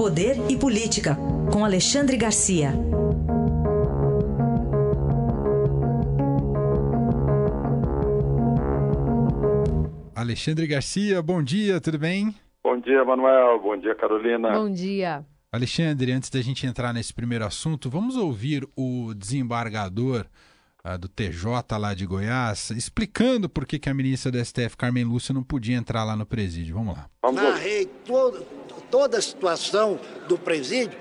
Poder e Política, com Alexandre Garcia. Alexandre Garcia, bom dia, tudo bem? Bom dia, Manuel. Bom dia, Carolina. Bom dia. Alexandre, antes da gente entrar nesse primeiro assunto, vamos ouvir o desembargador uh, do TJ lá de Goiás explicando por que, que a ministra do STF, Carmen Lúcia, não podia entrar lá no presídio. Vamos lá. Vamos Narrei todo, toda a situação do presídio.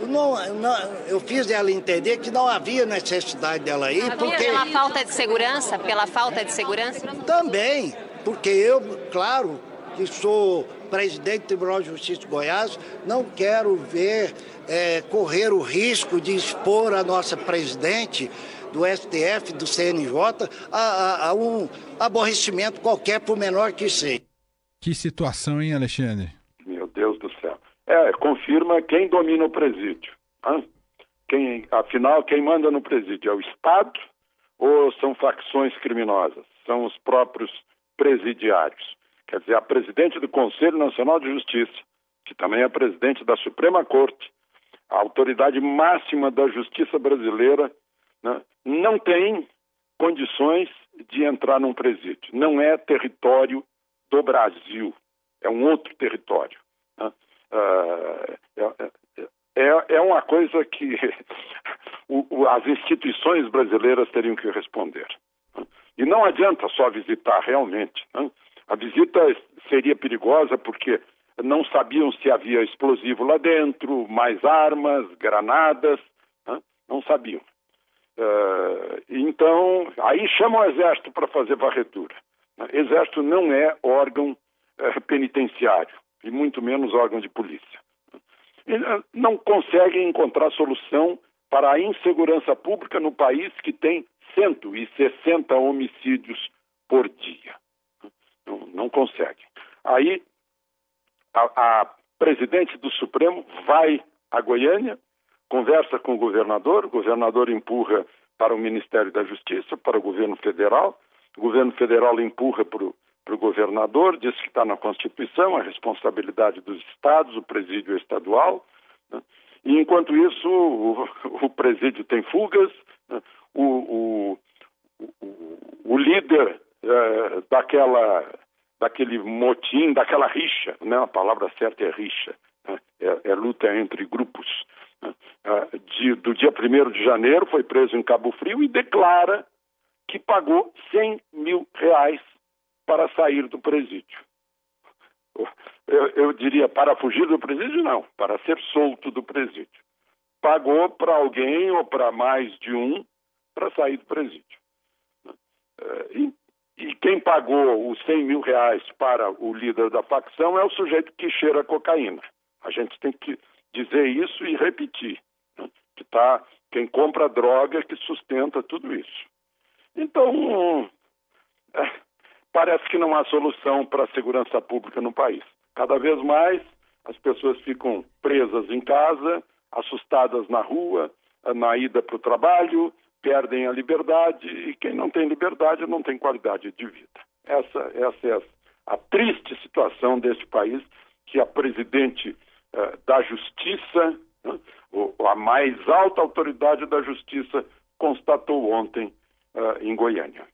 Não, não, eu fiz ela entender que não havia necessidade dela ir. Havia porque... Pela falta de segurança? Pela falta de segurança? Também, porque eu, claro, que sou presidente do Tribunal de Justiça de Goiás, não quero ver é, correr o risco de expor a nossa presidente do STF, do CNJ, a, a, a um aborrecimento qualquer, por menor que seja. Que situação, hein, Alexandre? É, confirma quem domina o presídio. Quem, afinal, quem manda no presídio é o Estado ou são facções criminosas? São os próprios presidiários. Quer dizer, a presidente do Conselho Nacional de Justiça, que também é presidente da Suprema Corte, a autoridade máxima da justiça brasileira, né, não tem condições de entrar num presídio. Não é território do Brasil, é um outro território. Né? Uh, é, é, uma coisa que as instituições brasileiras teriam que responder. E não adianta só visitar realmente. Né? A visita seria perigosa porque não sabiam se havia explosivo lá dentro, mais armas, granadas, né? não sabiam. Uh, então, aí chamam o Exército para fazer varredura. Exército não é órgão uh, penitenciário, e muito menos órgão de polícia. Uh, não conseguem encontrar solução para a insegurança pública no país que tem 160 homicídios por dia. Não, não conseguem. Aí, a, a presidente do Supremo vai a Goiânia, conversa com o governador, o governador empurra para o Ministério da Justiça, para o governo federal, o governo federal empurra para o governador, diz que está na Constituição, a responsabilidade dos estados, o presídio é estadual. Né? E enquanto isso, o, o presídio tem fugas, né? o, o, o, líder é, daquela, daquele motim, daquela rixa, né? a palavra certa é rixa, né? é, é luta entre grupos uh, de, do dia 1 de janeiro, foi preso em Cabo Frio e declara que pagou 100 mil reais para sair do presídio. Eu, eu, diria para fugir do presídio, não, para ser solto do presídio. Pagou para alguém ou para mais de um para sair do presídio. Uh, e, e, quem pagou os 100 mil reais para o líder da facção é o sujeito que cheira cocaína. A gente tem que dizer isso e repetir. Né? Que tá, quem compra droga é que sustenta tudo isso. Então, é, parece que não há solução para a segurança pública no país. Cada vez mais as pessoas ficam presas em casa, assustadas na rua, na ida para o trabalho, perdem a liberdade e quem não tem liberdade não tem qualidade de vida. Essa, essa é a, triste situação deste país que a presidente eh, da Justiça, né, a mais alta autoridade da Justiça, constatou ontem uh, em Goiânia.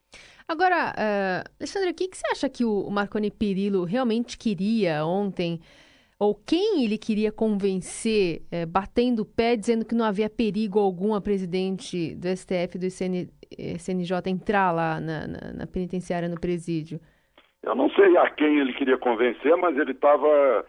Agora, uh, Alexandre, o que, que, você acha que o Marconi Perillo realmente queria ontem? Ou quem ele queria convencer, eh, batendo o pé, dizendo que não havia perigo algum a presidente do STF do CN, CNJ entrar lá na, na, na penitenciária, no presídio? Eu não sei a quem ele queria convencer, mas ele estava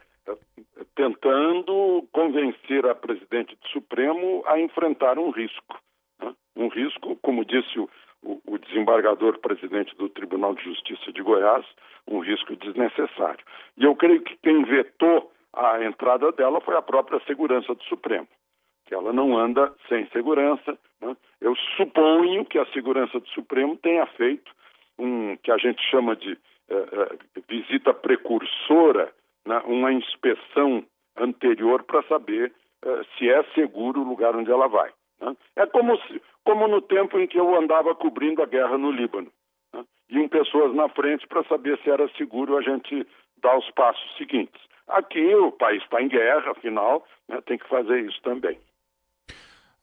tentando convencer a presidente do Supremo a enfrentar um risco. Né? Um risco, como disse o, o, desembargador presidente do Tribunal de Justiça de Goiás, um risco desnecessário. E eu creio que quem vetou a entrada dela foi a própria segurança do Supremo, que ela não anda sem segurança. Né? Eu suponho que a segurança do Supremo tenha feito um que a gente chama de eh, eh, visita precursora né, uma inspeção anterior para saber uh, se é seguro o lugar onde ela vai. Né? É como, se, como no tempo em que eu andava cobrindo a guerra no Líbano. Né? Iam pessoas na frente para saber se era seguro a gente dar os passos seguintes. Aqui o país está em guerra, afinal, né, tem que fazer isso também.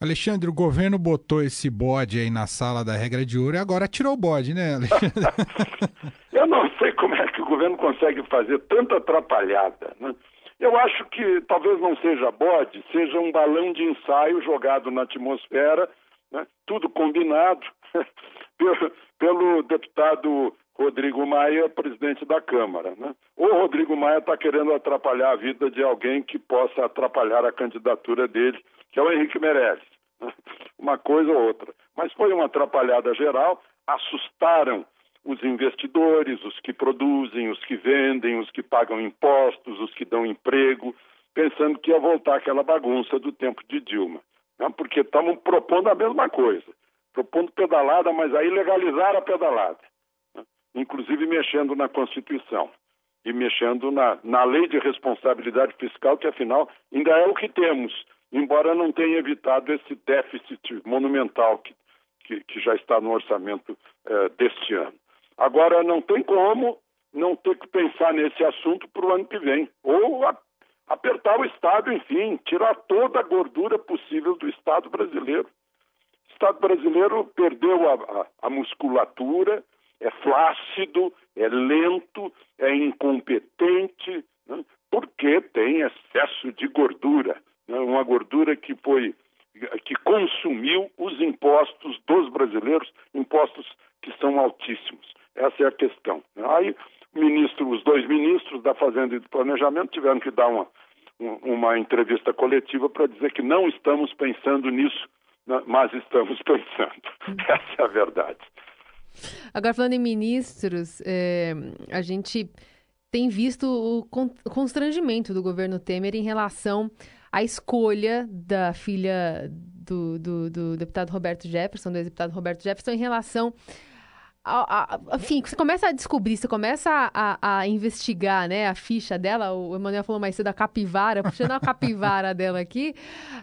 Alexandre, o governo botou esse bode aí na sala da regra de ouro e agora tirou o bode, né, Alexandre? Eu não sei como é que o governo consegue fazer tanta atrapalhada. Né? Eu acho que talvez não seja bode, seja um balão de ensaio jogado na atmosfera, né? tudo combinado pelo, pelo deputado Rodrigo Maia, presidente da Câmara. Né? O Rodrigo Maia está querendo atrapalhar a vida de alguém que possa atrapalhar a candidatura dele, que é o Henrique Meirelles. Né? Uma coisa ou outra. Mas foi uma atrapalhada geral, assustaram os investidores, os que produzem, os que vendem, os que pagam impostos, os que dão emprego, pensando que ia voltar aquela bagunça do tempo de Dilma. Né? Porque estavam propondo a mesma coisa, propondo pedalada, mas aí legalizar a pedalada inclusive mexendo na Constituição e mexendo na, na lei de responsabilidade fiscal, que afinal ainda é o que temos, embora não tenha evitado esse déficit monumental que, que, que já está no orçamento eh, deste ano. Agora, não tem como não ter que pensar nesse assunto para o ano que vem, ou a, apertar o Estado, enfim, tirar toda a gordura possível do Estado brasileiro. O Estado brasileiro perdeu a, a, a musculatura, é flácido, é lento, é incompetente, né? porque tem excesso de gordura, né? uma gordura que foi que consumiu os impostos dos brasileiros, impostos que são altíssimos. Essa é a questão. Aí, ministro, os dois ministros da Fazenda e do Planejamento tiveram que dar uma, uma entrevista coletiva para dizer que não estamos pensando nisso, né? mas estamos pensando. Essa é a verdade. Agora, falando em ministros, é, a gente tem visto o constrangimento do governo Temer em relação à escolha da filha do, do, do deputado Roberto Jefferson, do ex-deputado Roberto Jefferson, em relação a, a, enfim, você começa a descobrir, você começa a, a, a, investigar, né, a ficha dela, o Emanuel falou mais cedo da capivara, puxando a capivara dela aqui,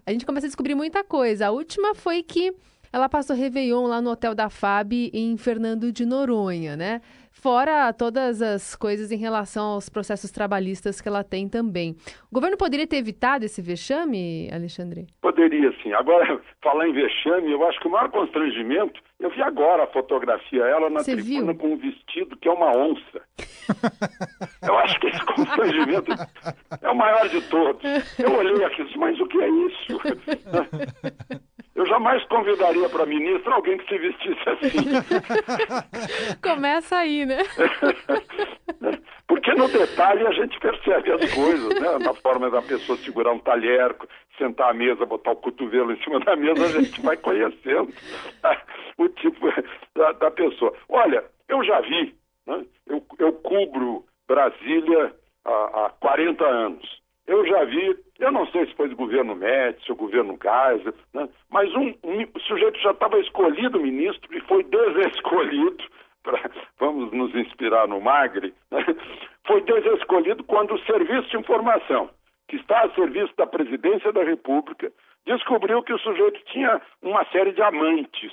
a gente começa a descobrir muita coisa. A última foi que ela passou Réveillon lá no Hotel da FAB em Fernando de Noronha, né? Fora todas as coisas em relação aos processos trabalhistas que ela tem também. O governo poderia ter evitado esse vexame, Alexandre? Poderia, sim. Agora, falar em vexame, eu acho que o maior constrangimento, eu vi agora a fotografia, ela na Você tribuna viu? com um vestido que é uma onça. eu acho que esse constrangimento é o maior de todos. Eu olhei aqui, mas o que é isso? Eu jamais convidaria para ministra alguém que se vestisse assim. Começa aí, né? Porque no detalhe a gente percebe as coisas, né? Na forma da pessoa segurar um talher, sentar à mesa, botar o cotovelo em cima da mesa, a gente vai conhecendo o tipo da, da pessoa. Olha, eu já vi, né? eu, eu cubro Brasília há, há 40 anos. Eu já vi, eu não sei se foi do governo Médici ou governo Geisel, né? mas um, um, o sujeito já estava escolhido ministro e foi desescolhido, pra, vamos nos inspirar no Magre, né? foi desescolhido quando o Serviço de Informação, que está a serviço da Presidência da República, descobriu que o sujeito tinha uma série de amantes.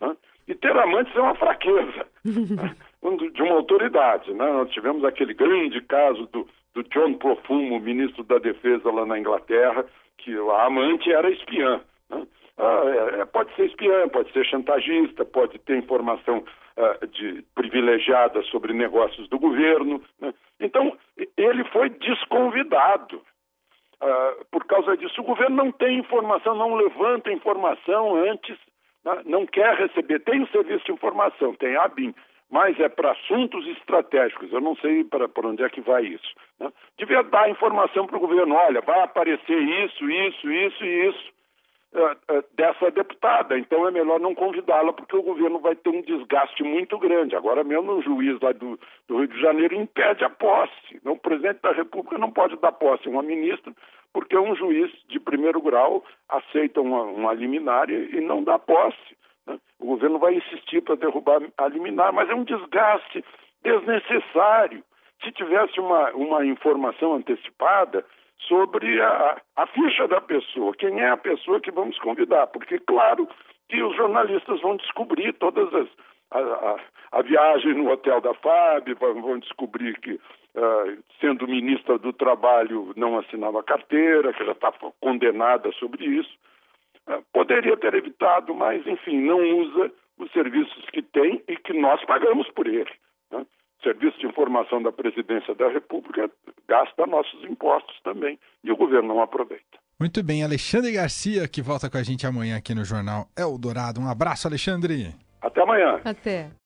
Né? E ter amantes é uma fraqueza né? de uma autoridade. Né? Nós tivemos aquele grande caso do do John Profumo, ministro da Defesa lá na Inglaterra, que a amante era espiã. Né? Ah, é, é, pode ser espiã, pode ser chantagista, pode ter informação ah, de, privilegiada sobre negócios do governo. Né? Então, ele foi desconvidado. Ah, por causa disso, o governo não tem informação, não levanta informação antes? Não quer receber. Tem o serviço de informação, tem a ABIN, mas é para assuntos estratégicos. Eu não sei para onde é que vai isso. Né? Devia dar informação para o governo: olha, vai aparecer isso, isso, isso e isso uh, uh, dessa deputada. Então é melhor não convidá-la, porque o governo vai ter um desgaste muito grande. Agora mesmo o juiz lá do, do Rio de Janeiro impede a posse. O presidente da República não pode dar posse a uma ministra, porque um juiz de primeiro grau aceita uma, uma liminar e, e não dá posse. Né? O governo vai insistir para derrubar a liminar, mas é um desgaste desnecessário. Se tivesse uma, uma informação antecipada sobre a, a ficha da pessoa, quem é a pessoa que vamos convidar, porque, claro, que os jornalistas vão descobrir todas as. A, a, a viagem no hotel da FAB, vão descobrir que uh, sendo ministra do Trabalho, não assinava carteira, que já está condenada sobre isso. Uh, poderia ter evitado, mas, enfim, não usa os serviços que tem e que nós pagamos por ele. Né? Serviço de informação da Presidência da República gasta nossos impostos também e o governo não aproveita. Muito bem, Alexandre Garcia, que volta com a gente amanhã aqui no Jornal Eldorado. Um abraço, Alexandre. Até amanhã. Até.